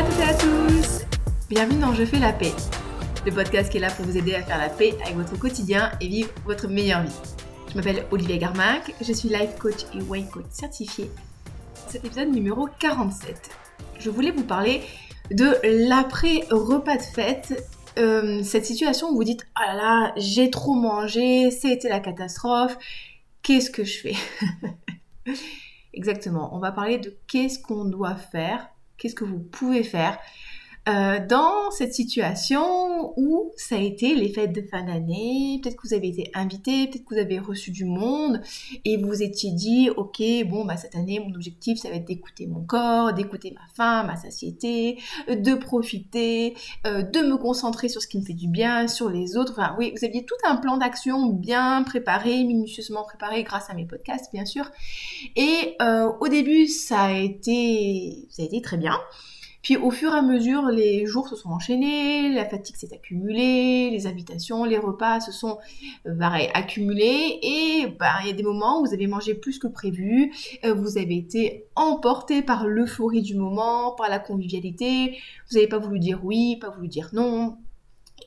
à toutes et à tous Bienvenue dans Je fais la paix, le podcast qui est là pour vous aider à faire la paix avec votre quotidien et vivre votre meilleure vie. Je m'appelle Olivier Garmac, je suis life coach et way coach certifié. Cet épisode numéro 47. Je voulais vous parler de l'après-repas de fête euh, cette situation où vous dites oh là là j'ai trop mangé c'était la catastrophe qu'est-ce que je fais exactement on va parler de qu'est-ce qu'on doit faire qu'est-ce que vous pouvez faire? Euh, dans cette situation où ça a été les fêtes de fin d'année, peut-être que vous avez été invité, peut-être que vous avez reçu du monde et vous étiez dit, ok, bon, bah cette année, mon objectif, ça va être d'écouter mon corps, d'écouter ma faim, ma satiété, de profiter, euh, de me concentrer sur ce qui me fait du bien, sur les autres. Enfin, oui, vous aviez tout un plan d'action bien préparé, minutieusement préparé grâce à mes podcasts, bien sûr. Et euh, au début, ça a été, ça a été très bien. Puis au fur et à mesure, les jours se sont enchaînés, la fatigue s'est accumulée, les invitations, les repas se sont euh, accumulés et bah, il y a des moments où vous avez mangé plus que prévu, euh, vous avez été emporté par l'euphorie du moment, par la convivialité, vous n'avez pas voulu dire oui, pas voulu dire non.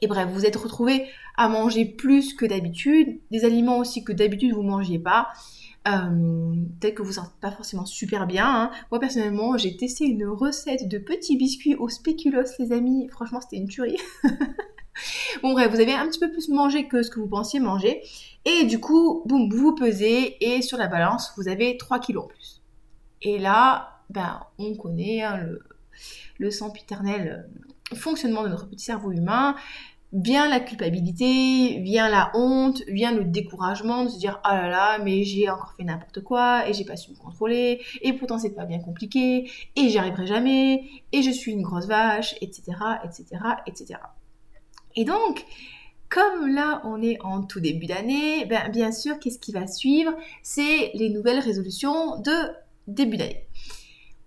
Et bref, vous êtes retrouvé à manger plus que d'habitude, des aliments aussi que d'habitude vous ne mangiez pas. Euh, peut-être que vous sentez pas forcément super bien. Hein. Moi personnellement, j'ai testé une recette de petits biscuits au spéculoos, les amis. Franchement, c'était une tuerie. bon bref, vous avez un petit peu plus mangé que ce que vous pensiez manger. Et du coup, boum, vous pesez et sur la balance, vous avez 3 kilos en plus. Et là, ben, on connaît hein, le, le sempiternel euh, fonctionnement de notre petit cerveau humain vient la culpabilité, vient la honte, vient le découragement de se dire ah là là mais j'ai encore fait n'importe quoi et j'ai pas su me contrôler et pourtant c'est pas bien compliqué et j'y arriverai jamais et je suis une grosse vache etc etc etc et donc comme là on est en tout début d'année ben bien sûr qu'est-ce qui va suivre? C'est les nouvelles résolutions de début d'année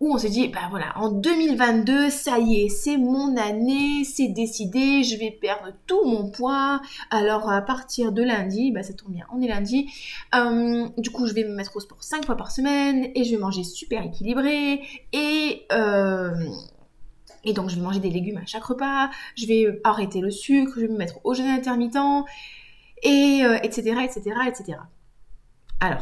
où on se dit, bah voilà, en 2022, ça y est, c'est mon année, c'est décidé, je vais perdre tout mon poids. Alors à partir de lundi, bah ça tombe bien, on est lundi, euh, du coup je vais me mettre au sport 5 fois par semaine et je vais manger super équilibré et... Euh, et donc je vais manger des légumes à chaque repas, je vais arrêter le sucre, je vais me mettre au jeûne intermittent, et etc., etc., etc. Alors,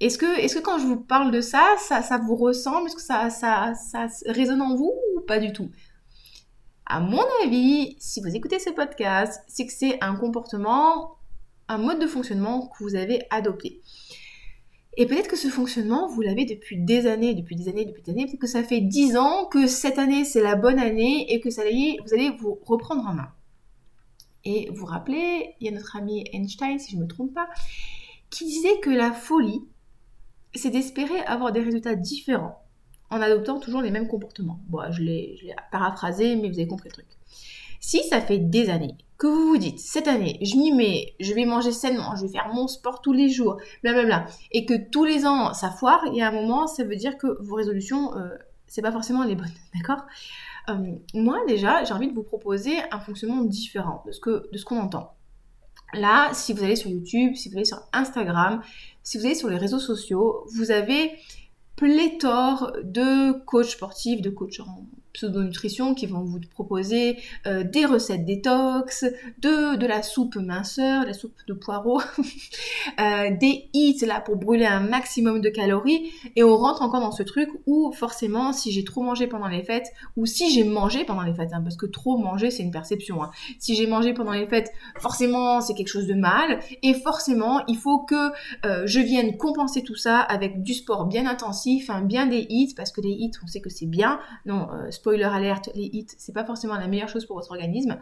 est-ce que, est que quand je vous parle de ça, ça, vous ressemble? Est-ce que ça, ça, ça résonne en vous ou pas du tout? À mon avis, si vous écoutez ce podcast, c'est que c'est un comportement, un mode de fonctionnement que vous avez adopté. Et peut-être que ce fonctionnement, vous l'avez depuis des années, depuis des années, depuis des années. Peut-être que ça fait dix ans que cette année, c'est la bonne année et que ça vous allez vous reprendre en main. Et vous rappelez, il y a notre ami Einstein, si je ne me trompe pas, qui disait que la folie, c'est d'espérer avoir des résultats différents en adoptant toujours les mêmes comportements. Bon, je l'ai paraphrasé, mais vous avez compris le truc. Si ça fait des années que vous vous dites, cette année, je m'y mets, je vais manger sainement, je vais faire mon sport tous les jours, blablabla, et que tous les ans ça foire, il y a un moment, ça veut dire que vos résolutions, euh, c'est pas forcément les bonnes, d'accord? Euh, Moi déjà, j'ai envie de vous proposer un fonctionnement différent de ce que de ce qu'on entend. Là, si vous allez sur YouTube, si vous allez sur Instagram, si vous allez sur les réseaux sociaux, vous avez pléthore de coachs sportifs, de coachs en pseudo-nutrition qui vont vous proposer euh, des recettes détox, de, de la soupe minceur, la soupe de poireaux, euh, des hits là pour brûler un maximum de calories. Et on rentre encore dans ce truc où forcément si j'ai trop mangé pendant les fêtes ou si j'ai mangé pendant les fêtes, hein, parce que trop manger c'est une perception, hein. si j'ai mangé pendant les fêtes forcément c'est quelque chose de mal. Et forcément il faut que euh, je vienne compenser tout ça avec du sport bien intensif, hein, bien des hits parce que les hits on sait que c'est bien, non spoiler alerte, les hits, c'est pas forcément la meilleure chose pour votre organisme.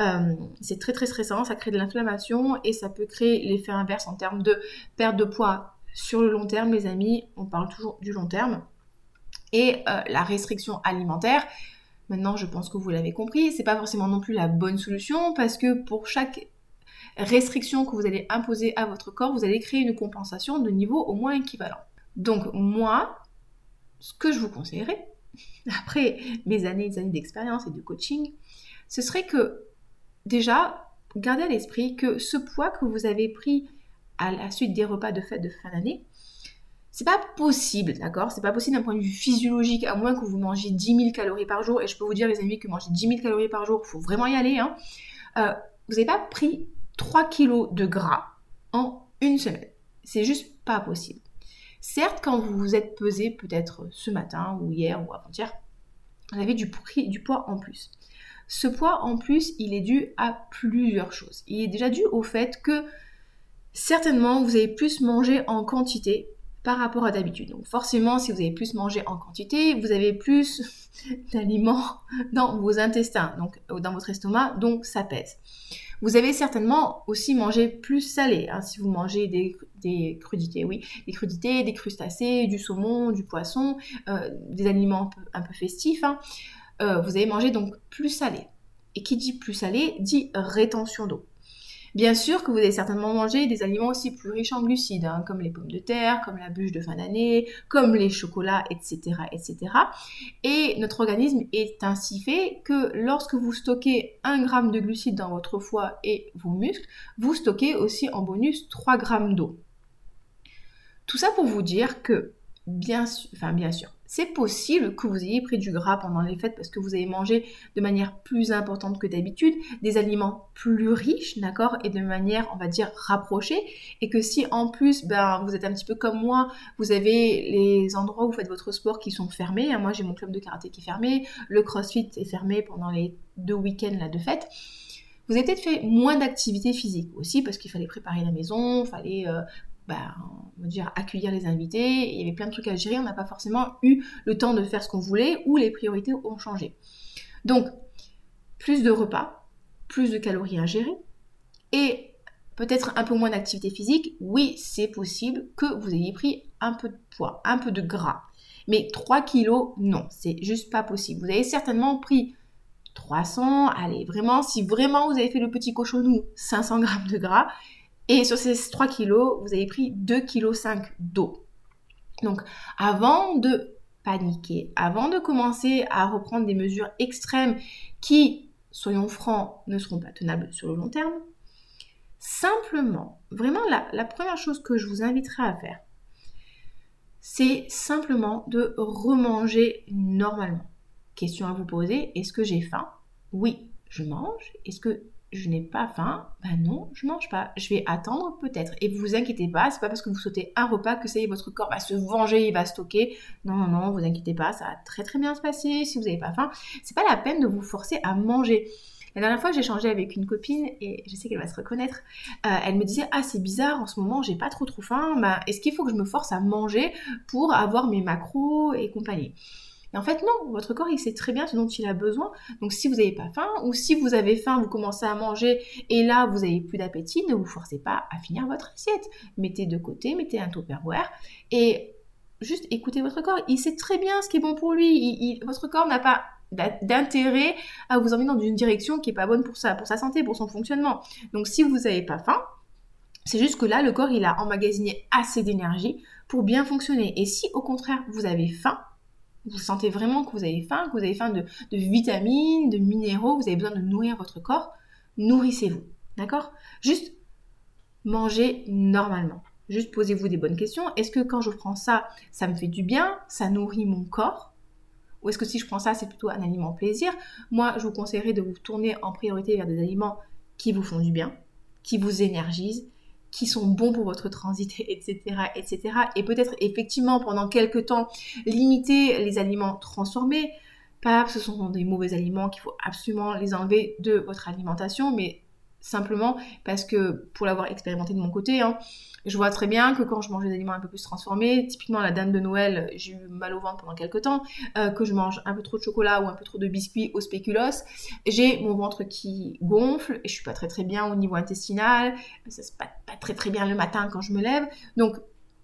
Euh, c'est très très stressant, ça crée de l'inflammation et ça peut créer l'effet inverse en termes de perte de poids sur le long terme, les amis. On parle toujours du long terme. Et euh, la restriction alimentaire, maintenant je pense que vous l'avez compris, c'est pas forcément non plus la bonne solution parce que pour chaque restriction que vous allez imposer à votre corps, vous allez créer une compensation de niveau au moins équivalent. Donc moi, ce que je vous conseillerais, après mes années et années d'expérience et de coaching, ce serait que déjà, gardez à l'esprit que ce poids que vous avez pris à la suite des repas de fête de fin d'année, C'est pas possible, d'accord? C'est pas possible d'un point de vue physiologique, à moins que vous mangez 10 000 calories par jour. Et je peux vous dire, les amis, que manger 10 000 calories par jour, il faut vraiment y aller. Hein. Euh, vous n'avez pas pris 3 kilos de gras en une semaine. C'est juste pas possible. Certes, quand vous vous êtes pesé, peut-être ce matin ou hier ou avant-hier, vous avez du, poids en plus. Ce poids en plus, il est dû à plusieurs choses. Il est déjà dû au fait que certainement vous avez plus mangé en quantité par rapport à d'habitude. Donc forcément, si vous avez plus mangé en quantité, vous avez plus d'aliments dans vos intestins, donc euh, dans votre estomac, donc ça pèse. Vous avez certainement aussi mangé plus salé, hein, si vous mangez des, crudités, oui, des crudités, des crustacés, du saumon, du poisson, euh, des aliments un peu, festifs. Hein. Euh, vous avez mangé donc plus salé. Et qui dit plus salé dit rétention d'eau. Bien sûr que vous allez certainement manger des aliments aussi plus riches en glucides, hein, comme les pommes de terre, comme la bûche de fin d'année, comme les chocolats, etc., etc. Et notre organisme est ainsi fait que lorsque vous stockez 1 gramme de glucides dans votre foie et vos muscles, vous stockez aussi en bonus 3 grammes d'eau. Tout ça pour vous dire que, bien sûr, enfin bien sûr, c'est possible que vous ayez pris du gras pendant les fêtes parce que vous avez mangé de manière plus importante que d'habitude, des aliments plus riches, d'accord, et de manière, on va dire, rapprochée, et que si en plus, ben, vous êtes un petit peu comme moi, vous avez les endroits où vous faites votre sport qui sont fermés, hein, moi j'ai mon club de karaté qui est fermé, le crossfit est fermé pendant les deux week-ends là, de fête, vous avez peut-être fait moins d'activité physique aussi parce qu'il fallait préparer la maison, il fallait euh, bah, on va dire, accueillir les invités, il y avait plein de trucs à gérer, on n'a pas forcément eu le temps de faire ce qu'on voulait ou les priorités ont changé. Donc, plus de repas, plus de calories à gérer et peut-être un peu moins d'activité physique, oui, c'est possible que vous ayez pris un peu de poids, un peu de gras. Mais 3 kilos, non, c'est juste pas possible. Vous avez certainement pris 300, allez, vraiment, si vraiment vous avez fait le petit cochonou, 500 grammes de gras, et sur ces 3 kilos, vous avez pris 2,5 kg d'eau. Donc avant de paniquer, avant de commencer à reprendre des mesures extrêmes qui, soyons francs, ne seront pas tenables sur le long terme, simplement, vraiment la, la première chose que je vous inviterai à faire, c'est simplement de remanger normalement. Question à vous poser, est-ce que j'ai faim? Oui, je mange. Est-ce que je n'ai pas faim, ben non, je mange pas. Je vais attendre peut-être. Et vous inquiétez pas, c'est pas parce que vous sautez un repas que ça y est, votre corps va se venger, il va stocker. Non, non, non, vous inquiétez pas, ça va très très bien se passer. Si vous n'avez pas faim, c'est pas la peine de vous forcer à manger. La dernière fois, j'ai changé avec une copine et je sais qu'elle va se reconnaître. Euh, elle me disait ah c'est bizarre en ce moment, j'ai pas trop trop faim. Ben, est-ce qu'il faut que je me force à manger pour avoir mes macros et compagnie? Et en fait, non, votre corps, il sait très bien ce dont il a besoin. Donc, si vous n'avez pas faim, ou si vous avez faim, vous commencez à manger, et là, vous n'avez plus d'appétit, ne vous forcez pas à finir votre assiette. Mettez de côté, mettez un tupperware, et juste écoutez votre corps. Il sait très bien ce qui est bon pour lui. votre corps n'a pas d'intérêt à vous emmener dans une direction qui n'est pas bonne pour ça, pour sa santé, pour son fonctionnement. Donc, si vous n'avez pas faim, c'est juste que là, le corps, il a emmagasiné assez d'énergie pour bien fonctionner. Et si au contraire, vous avez faim, vous sentez vraiment que vous avez faim, que vous avez faim de, vitamines, de minéraux, vous avez besoin de nourrir votre corps, nourrissez-vous. D'accord? Juste mangez normalement. Juste posez-vous des bonnes questions. Est-ce que quand je prends ça, ça me fait du bien? Ça nourrit mon corps? Ou est-ce que si je prends ça, c'est plutôt un aliment plaisir? Moi, je vous conseillerais de vous tourner en priorité vers des aliments qui vous font du bien, qui vous énergisent, qui sont bons pour votre transit, etc., etc. Et peut-être effectivement pendant quelques temps limiter les aliments transformés. Pas ce sont des mauvais aliments qu'il faut absolument les enlever de votre alimentation, mais simplement parce que pour l'avoir expérimenté de mon côté, hein, je vois très bien que quand je mange des aliments un peu plus transformés, typiquement la dame de Noël, j'ai eu mal au ventre pendant quelques temps, euh, que je mange un peu trop de chocolat ou un peu trop de biscuits au spéculoos, j'ai mon ventre qui gonfle et je suis pas très très bien au niveau intestinal, ça se passe pas très très bien le matin quand je me lève. Donc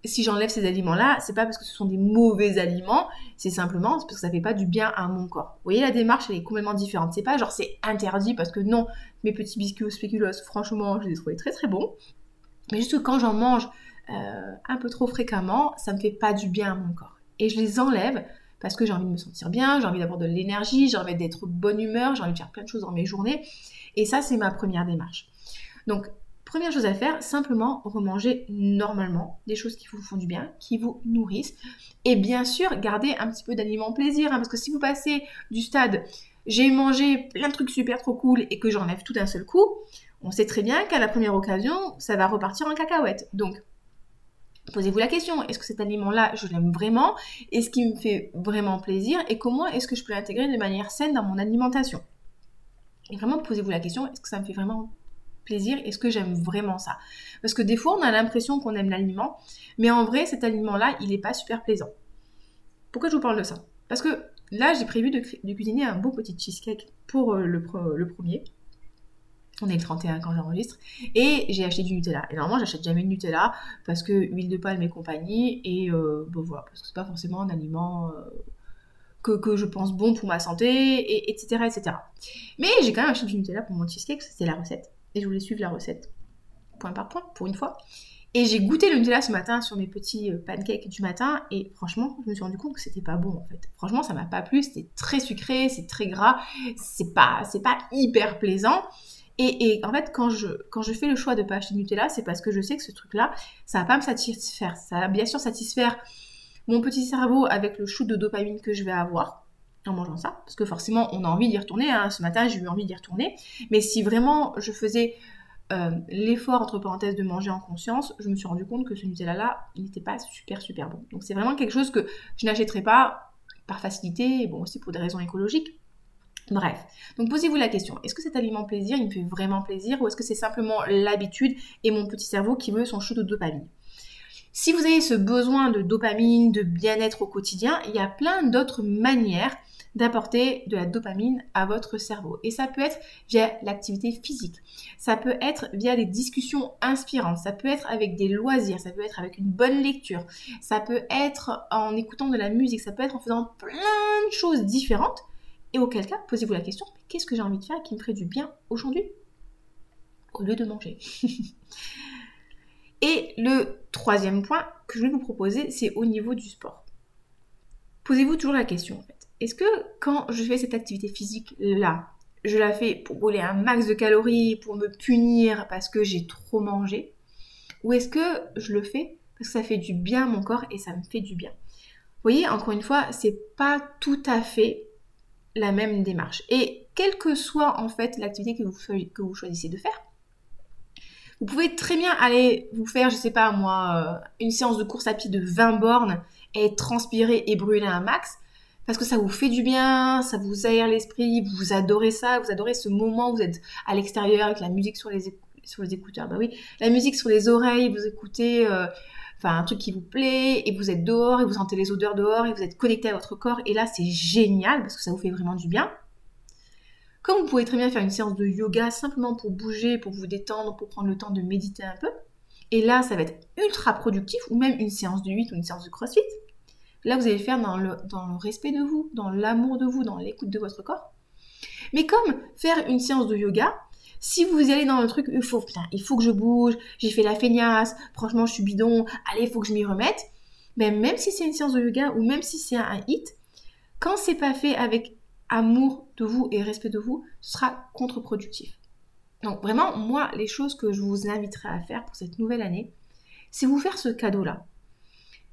si j'enlève ces aliments-là, c'est pas parce que ce sont des mauvais aliments, c'est simplement parce que ça fait pas du bien à mon corps. Vous voyez, la démarche, elle est complètement différente. C'est pas genre c'est interdit parce que non, mes petits biscuits au spéculoos, franchement, je les ai trouvés très très bons. Mais juste que quand j'en mange euh, un peu trop fréquemment, ça me fait pas du bien à mon corps. Et je les enlève parce que j'ai envie de me sentir bien, j'ai envie d'avoir de l'énergie, j'ai envie d'être bonne humeur, j'ai envie de faire plein de choses dans mes journées. Et ça, c'est ma première démarche. Donc, première chose à faire, simplement remanger normalement des choses qui vous font du bien, qui vous nourrissent. Et bien sûr, garder un petit peu d'aliments plaisir. Hein, parce que si vous passez du stade j'ai mangé plein de trucs super trop cool et que j'enlève tout d'un seul coup, on sait très bien qu'à la première occasion, ça va repartir en cacahuète. Donc, posez-vous la question, est-ce que cet aliment-là, je l'aime vraiment? Est-ce qu'il me fait vraiment plaisir? Et comment est-ce que je peux l'intégrer de manière saine dans mon alimentation? Et vraiment, posez-vous la question, est-ce que ça me fait vraiment plaisir Est-ce que j'aime vraiment ça Parce que des fois, on a l'impression qu'on aime l'aliment, mais en vrai, cet aliment-là, il n'est pas super plaisant. Pourquoi je vous parle de ça? Parce que là, j'ai prévu de, cuisiner un beau petit cheesecake pour euh, le, premier. On est le 31 quand j'enregistre. Et j'ai acheté du Nutella. Et normalement, j'achète jamais de Nutella parce que huile de palme et compagnie. Et euh, bon voilà, parce que c'est pas forcément un aliment euh, que, je pense bon pour ma santé, et, etc., etc. Mais j'ai quand même acheté du Nutella pour mon cheesecake, c'était la recette et je voulais suivre la recette point par point pour une fois. Et j'ai goûté le Nutella ce matin sur mes petits euh, pancakes du matin et franchement, je me suis rendu compte que c'était pas bon en fait. Franchement, ça m'a pas plu, c'était très sucré, c'est très gras, c'est pas c'est pas hyper plaisant. Et, en fait, quand je, quand fais le choix de pas acheter Nutella, c'est parce que je sais que ce truc-là, ça va pas me satisfaire. Ça va bien sûr satisfaire mon petit cerveau avec le shoot de dopamine que je vais avoir en mangeant ça, parce que forcément on a envie d'y retourner, hein. ce matin j'ai eu envie d'y retourner, mais si vraiment je faisais euh, l'effort entre parenthèses de manger en conscience, je me suis rendu compte que ce Nutella là, il n'était pas super super bon. Donc c'est vraiment quelque chose que je n'achèterai pas par facilité, bon aussi pour des raisons écologiques. Bref, donc posez-vous la question, est-ce que cet aliment plaisir, il me fait vraiment plaisir ou est-ce que c'est simplement l'habitude et mon petit cerveau qui veut son shoot de dopamine? Si vous avez ce besoin de dopamine, de bien-être au quotidien, il y a plein d'autres manières d'apporter de la dopamine à votre cerveau. Et ça peut être via l'activité physique, ça peut être via des discussions inspirantes, ça peut être avec des loisirs, ça peut être avec une bonne lecture, ça peut être en écoutant de la musique, ça peut être en faisant plein de choses différentes. Et auquel cas, posez-vous la question, qu'est-ce que j'ai envie de faire qui me ferait du bien aujourd'hui au lieu de manger? Et le troisième point que je vais vous proposer, c'est au niveau du sport. Posez-vous toujours la question. Est-ce que quand je fais cette activité physique là, je la fais pour brûler un max de calories, pour me punir parce que j'ai trop mangé? Ou est-ce que je le fais parce que ça fait du bien à mon corps et ça me fait du bien? Vous voyez, encore une fois, c'est pas tout à fait la même démarche. Et quelle que soit en fait l'activité que vous, que choisissez de faire, vous pouvez très bien aller vous faire, je sais pas moi, euh, une séance de course à pied de 20 bornes et transpirer et brûler un max parce que ça vous fait du bien, ça vous aère l'esprit, vous adorez ça, vous adorez ce moment où vous êtes à l'extérieur avec la musique sur les, écouteurs. Bah oui, la musique sur les oreilles, vous écoutez euh, un truc qui vous plaît et vous êtes dehors et vous sentez les odeurs dehors et vous êtes connecté à votre corps et là c'est génial parce que ça vous fait vraiment du bien. Comme vous pouvez très bien faire une séance de yoga simplement pour bouger, pour vous détendre, pour prendre le temps de méditer un peu. Et là, ça va être ultra productif, ou même une séance de 8 ou une séance de crossfit. Là, vous allez le faire dans le, respect de vous, dans l'amour de vous, dans l'écoute de votre corps. Mais comme faire une séance de yoga, si vous allez dans le truc, il faut, putain, il faut que je bouge, j'ai fait la feignasse, franchement, je suis bidon, allez, il faut que je m'y remette. Mais même si c'est une séance de yoga ou même si c'est un hit, quand c'est pas fait avec amour de vous et respect de vous, ce sera contre-productif. Donc vraiment, moi, les choses que je vous inviterai à faire pour cette nouvelle année, c'est vous faire ce cadeau-là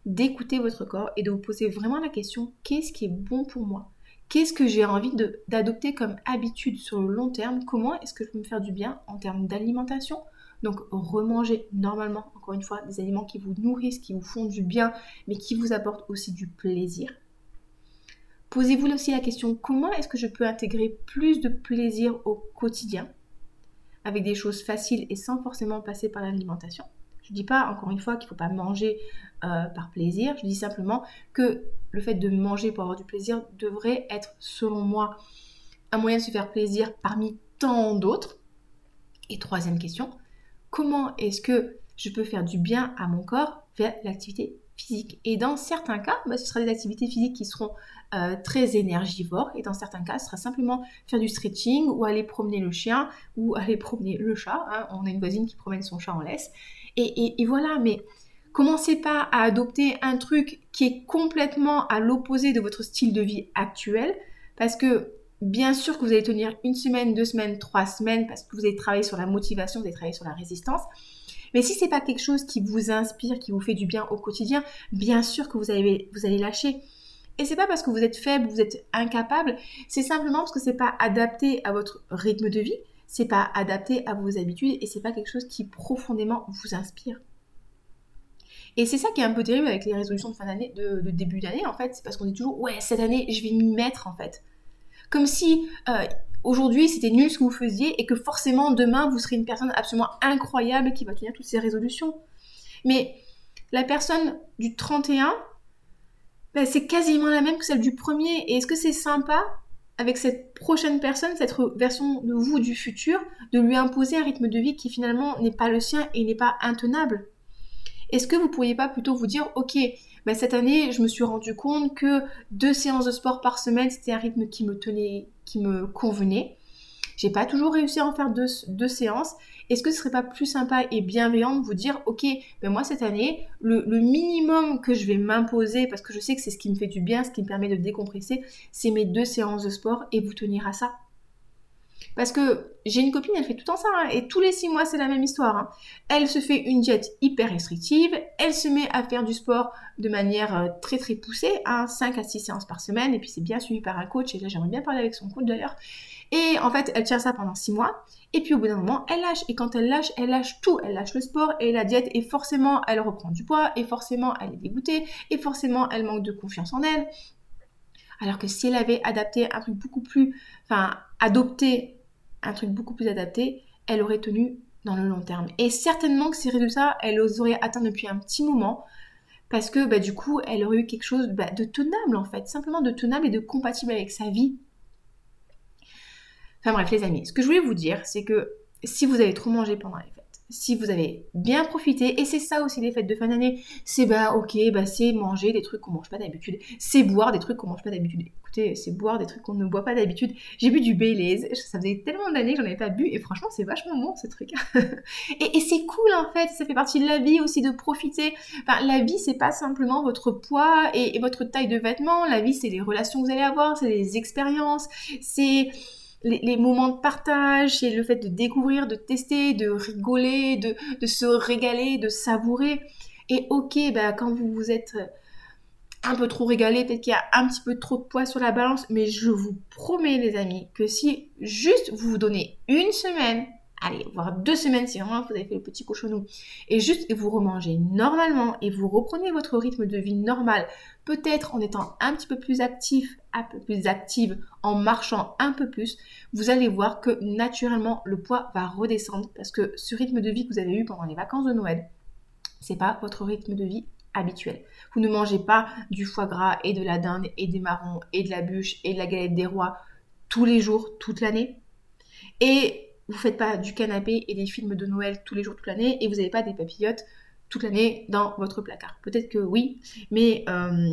d'écouter votre corps et de vous poser vraiment la question qu'est-ce qui est bon pour moi? Qu'est-ce que j'ai envie d'adopter comme habitude sur le long terme? Comment est-ce que je peux me faire du bien en termes d'alimentation? Donc remanger normalement, encore une fois, des aliments qui vous nourrissent, qui vous font du bien, mais qui vous apportent aussi du plaisir. Posez-vous aussi la question comment est-ce que je peux intégrer plus de plaisir au quotidien? Avec des choses faciles et sans forcément passer par l'alimentation. Je ne dis pas, encore une fois, qu'il ne faut pas manger euh, par plaisir. Je dis simplement que le fait de manger pour avoir du plaisir devrait être, selon moi, un moyen de se faire plaisir parmi tant d'autres. Et troisième question, comment est-ce que je peux faire du bien à mon corps vers l'activité physique? Et dans certains cas, bah, ce sera des activités physiques qui seront euh, très énergivores. Et dans certains cas, ce sera simplement faire du stretching ou aller promener le chien ou aller promener le chat. Hein. On a une voisine qui promène son chat en laisse. Et, voilà, mais commencez pas à adopter un truc qui est complètement à l'opposé de votre style de vie actuel, parce que Bien sûr que vous allez tenir une semaine, deux semaines, trois semaines parce que vous allez travailler sur la motivation, vous allez travailler sur la résistance. Mais si c'est pas quelque chose qui vous inspire, qui vous fait du bien au quotidien, bien sûr que vous allez, vous allez lâcher. Et c'est pas parce que vous êtes faible, vous êtes incapable, c'est simplement parce que c'est pas adapté à votre rythme de vie, c'est pas adapté à vos habitudes et c'est pas quelque chose qui profondément vous inspire. Et c'est ça qui est un peu terrible avec les résolutions de fin d'année, de, début d'année en fait, c'est parce qu'on dit toujours ouais cette année je vais m'y mettre en fait. Comme si euh, aujourd'hui c'était nul ce que vous faisiez et que forcément demain vous serez une personne absolument incroyable qui va tenir toutes ces résolutions. Mais la personne du 31, ben, c'est quasiment la même que celle du premier. Et est-ce que c'est sympa avec cette prochaine personne, cette version de vous du futur, de lui imposer un rythme de vie qui finalement n'est pas le sien et n'est pas intenable? Est-ce que vous pourriez pas plutôt vous dire, ok, bah, cette année, je me suis rendu compte que deux séances de sport par semaine, c'était un rythme qui me tenait, qui me convenait. J'ai pas toujours réussi à en faire deux, séances. Est-ce que ce serait pas plus sympa et bienveillant de vous dire, ok, ben moi cette année, le minimum que je vais m'imposer, parce que je sais que c'est ce qui me fait du bien, ce qui me permet de décompresser, c'est mes deux séances de sport et vous tenir à ça? Parce que j'ai une copine, elle fait tout le ça, hein, et tous les six mois, c'est la même histoire. Hein. Elle se fait une diète hyper restrictive, elle se met à faire du sport de manière euh, très très poussée, hein, 5 à 6 séances par semaine, et puis c'est bien suivi par un coach, et là j'aimerais bien parler avec son coach d'ailleurs. Et en fait, elle tient ça pendant six mois, et puis au bout d'un moment, elle lâche, et quand elle lâche, elle lâche tout, elle lâche le sport et la diète, et forcément, elle reprend du poids, et forcément, elle est dégoûtée, et forcément, elle manque de confiance en elle. Alors que si elle avait adapté un truc beaucoup plus, enfin, adopté un truc beaucoup plus adapté, elle aurait tenu dans le long terme. Et certainement que ces résultats, elle les aurait atteints depuis un petit moment, parce que bah, du coup, elle aurait eu quelque chose bah, de tenable en fait, simplement de tenable et de compatible avec sa vie. Enfin bref, les amis, ce que je voulais vous dire, c'est que si vous avez trop mangé pendant les fêtes, si vous avez bien profité, et c'est ça aussi les fêtes de fin d'année, c'est bah ok, bah c'est manger des trucs qu'on mange pas d'habitude, c'est boire des trucs qu'on mange pas d'habitude. Écoutez, c'est boire des trucs qu'on ne boit pas d'habitude. J'ai bu du Baileys, ça faisait tellement d'années que j'en avais pas bu, et franchement c'est vachement bon ce truc. et, c'est cool en fait, ça fait partie de la vie aussi de profiter. Enfin, la vie c'est pas simplement votre poids et votre taille de vêtements, la vie c'est les relations que vous allez avoir, c'est les expériences, c'est les, moments de partage, c'est le fait de découvrir, de tester, de rigoler, de, se régaler, de savourer. Et ok, bah, quand vous vous êtes un peu trop régalé, peut-être qu'il y a un petit peu trop de poids sur la balance, mais je vous promets les amis que si juste vous vous donnez une semaine allez, voire deux semaines si vraiment vous avez fait le petit cochonou, et juste vous remangez normalement et vous reprenez votre rythme de vie normal, peut-être en étant un petit peu plus actif, un peu plus active, en marchant un peu plus, vous allez voir que naturellement le poids va redescendre parce que ce rythme de vie que vous avez eu pendant les vacances de Noël, c'est pas votre rythme de vie habituel. Vous ne mangez pas du foie gras et de la dinde et des marrons et de la bûche et de la galette des rois tous les jours, toute l'année. Et vous faites pas du canapé et des films de Noël tous les jours toute l'année et vous n'avez pas des papillotes toute l'année dans votre placard. Peut-être que oui, mais euh,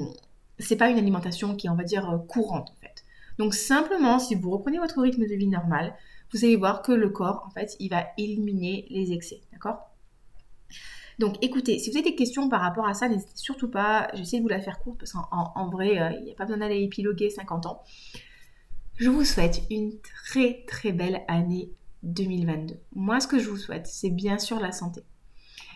c'est pas une alimentation qui est, on va dire, courante en fait. Donc simplement, si vous reprenez votre rythme de vie normal, vous allez voir que le corps, en fait, il va éliminer les excès, d'accord? Donc écoutez, si vous avez des questions par rapport à ça, n'hésitez surtout pas, j'essaie de vous la faire courte parce qu'en vrai, euh, il n'y a pas besoin d'aller épiloguer 50 ans. Je vous souhaite une très très belle année 2022. Moi, ce que je vous souhaite, c'est bien sûr la santé.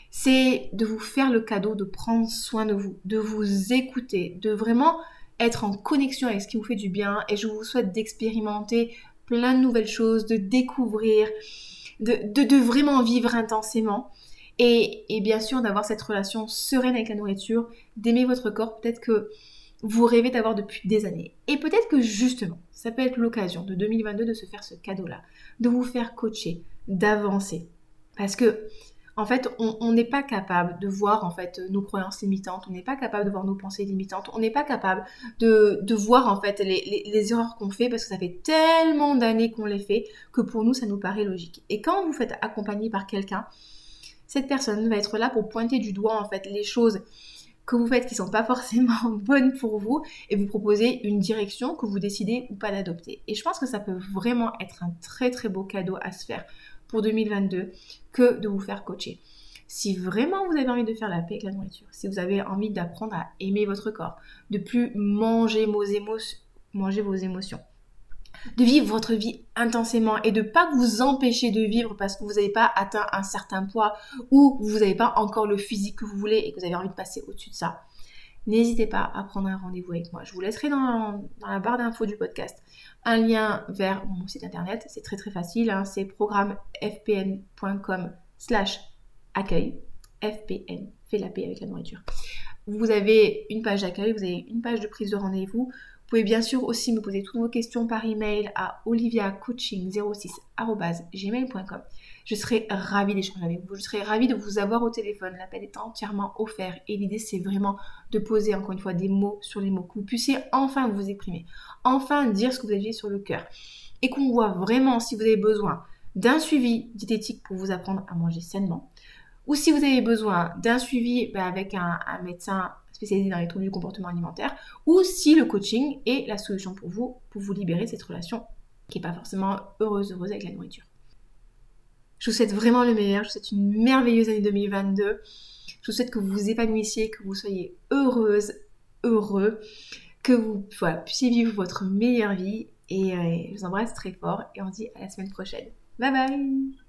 C'est de vous faire le cadeau de prendre soin de vous, de vous écouter, de vraiment être en connexion avec ce qui vous fait du bien. Et je vous souhaite d'expérimenter plein de nouvelles choses, de découvrir, de, vraiment vivre intensément. Et, bien sûr d'avoir cette relation sereine avec la nourriture, d'aimer votre corps. Peut-être que vous rêvez d'avoir depuis des années. Et peut-être que justement, ça peut être l'occasion de 2022 de se faire ce cadeau-là, de vous faire coacher, d'avancer. Parce que, en fait, on n'est pas capable de voir en fait nos croyances limitantes, on n'est pas capable de voir nos pensées limitantes, on n'est pas capable de, voir en fait les, les erreurs qu'on fait parce que ça fait tellement d'années qu'on les fait que pour nous ça nous paraît logique. Et quand vous faites accompagner par quelqu'un, cette personne va être là pour pointer du doigt en fait les choses que vous faites qui sont pas forcément bonnes pour vous et vous proposer une direction que vous décidez ou pas d'adopter. Et je pense que ça peut vraiment être un très très beau cadeau à se faire pour 2022 que de vous faire coacher. Si vraiment vous avez envie de faire la paix avec la nourriture, si vous avez envie d'apprendre à aimer votre corps, de plus manger vos, manger vos émotions, de vivre votre vie intensément et de pas vous empêcher de vivre parce que vous n'avez pas atteint un certain poids ou vous n'avez pas encore le physique que vous voulez et que vous avez envie de passer au-dessus de ça, n'hésitez pas à prendre un rendez-vous avec moi. Je vous laisserai dans, la barre d'infos du podcast un lien vers mon site internet. C'est très très facile, hein. c'est programmefpn.com slash accueil. FPN, fait la paix avec la nourriture. Vous avez une page d'accueil, vous avez une page de prise de rendez-vous. Pouvez bien sûr aussi me poser toutes vos questions par email à oliviacoaching06.gmail.com. Je serai ravie d'échanger avec vous. Je serai ravie de vous avoir au téléphone. L'appel est entièrement offert et l'idée c'est vraiment de poser encore une fois des mots sur les mots, que vous puissiez enfin vous exprimer, enfin dire ce que vous aviez sur le cœur et qu'on voit vraiment si vous avez besoin d'un suivi diététique pour vous apprendre à manger sainement, ou si vous avez besoin d'un suivi bah, avec un, médecin spécialisé dans les troubles du comportement alimentaire, ou si le coaching est la solution pour vous, pour vous libérer de cette relation qui n'est pas forcément heureuse, heureuse avec la nourriture. Je vous souhaite vraiment le meilleur, je vous souhaite une merveilleuse année 2022. Je vous souhaite que vous vous épanouissiez, que vous soyez heureuse, heureux, que vous puissiez vivre votre meilleure vie. Et euh, je vous embrasse très fort et on se dit à la semaine prochaine. Bye bye